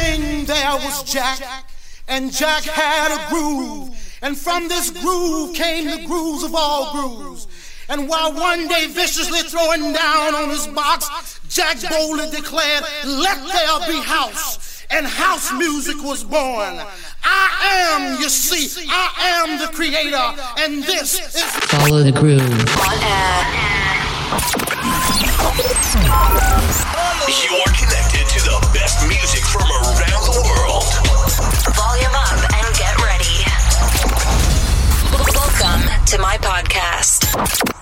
beginning there was Jack, and Jack had a groove. And from this groove came the grooves of all grooves. And while one day viciously throwing down on his box, Jack boldly declared, Let there be house. And house music was born. I am, you see, I am the creator, and this is. Follow the groove. On air. You're connected to the best music from around the world. Volume up and get ready. Welcome to my podcast.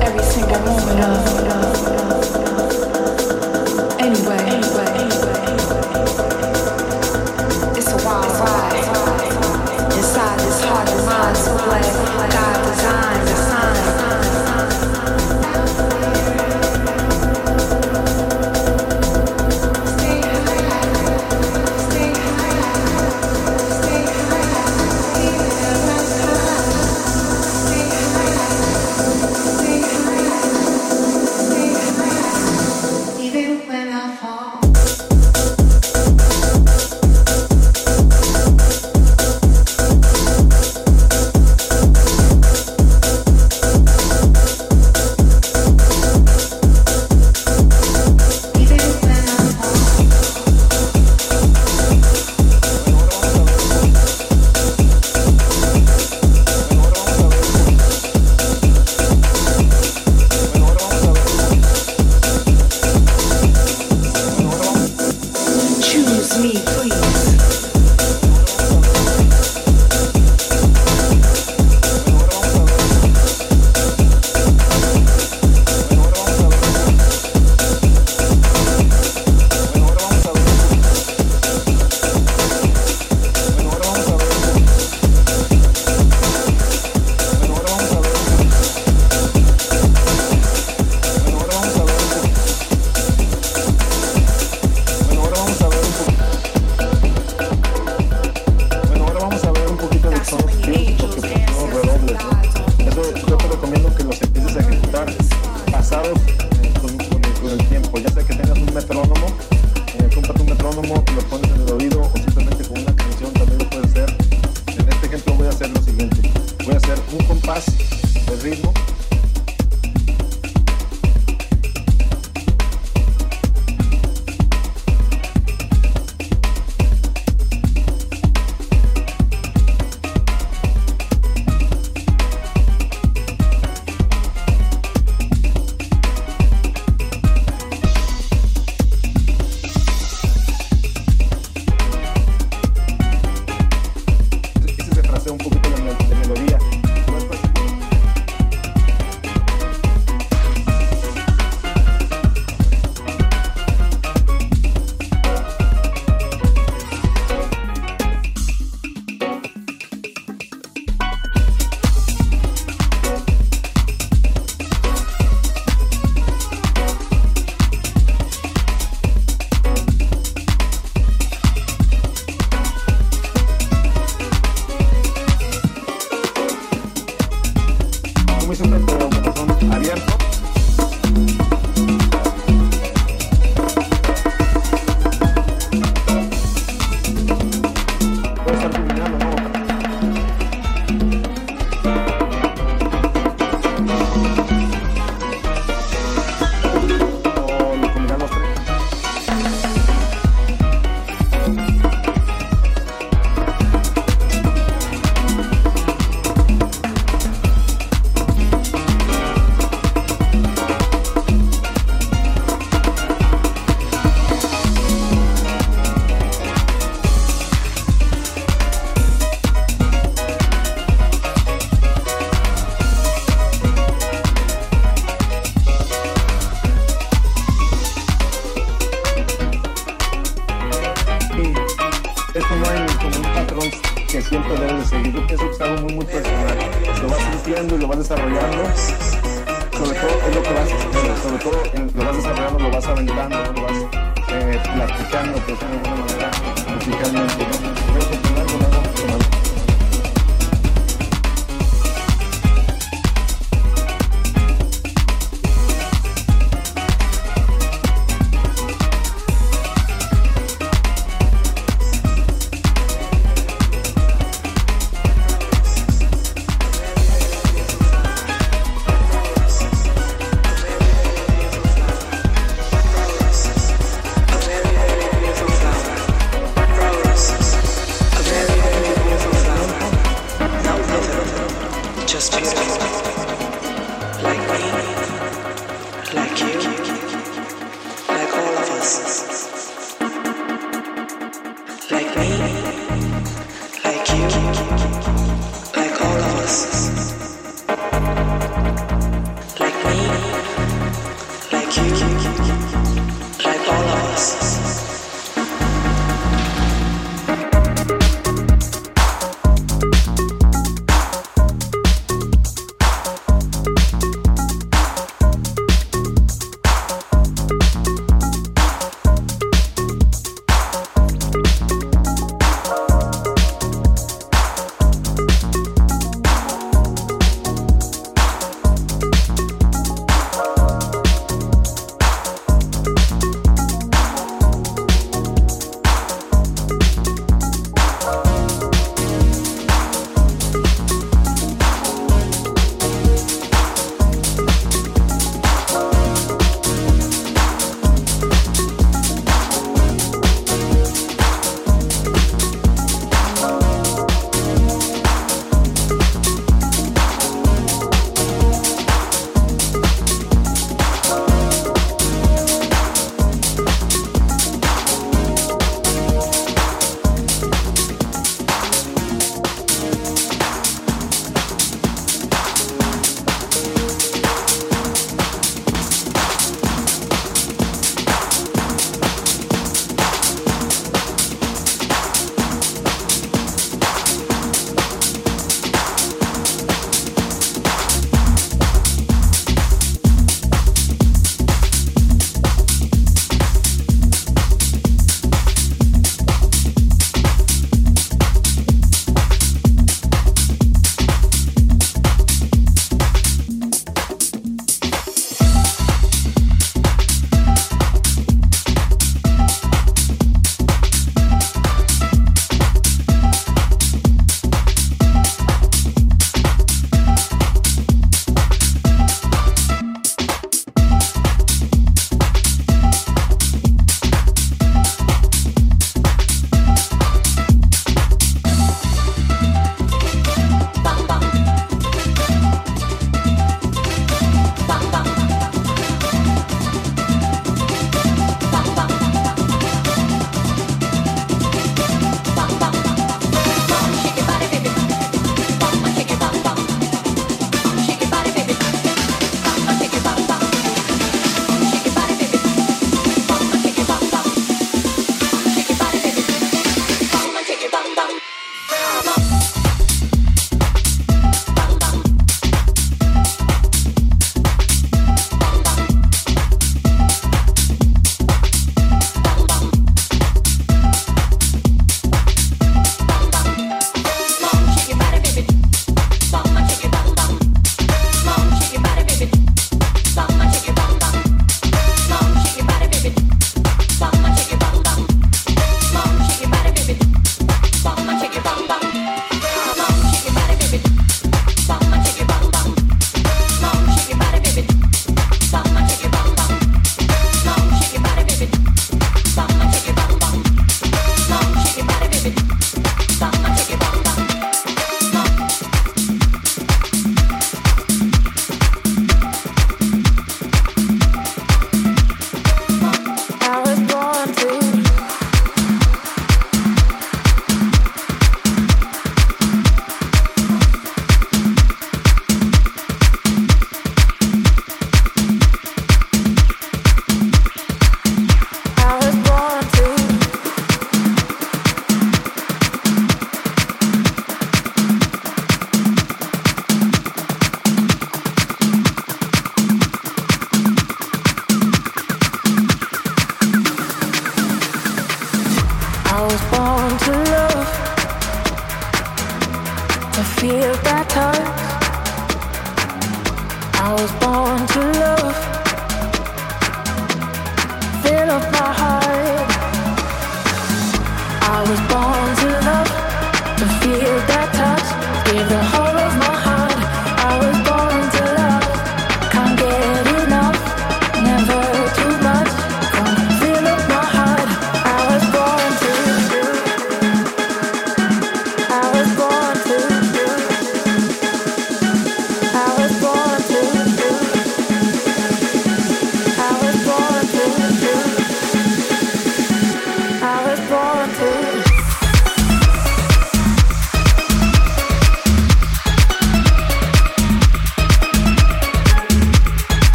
Every single moment of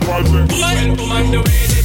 surprise me. Welcome the way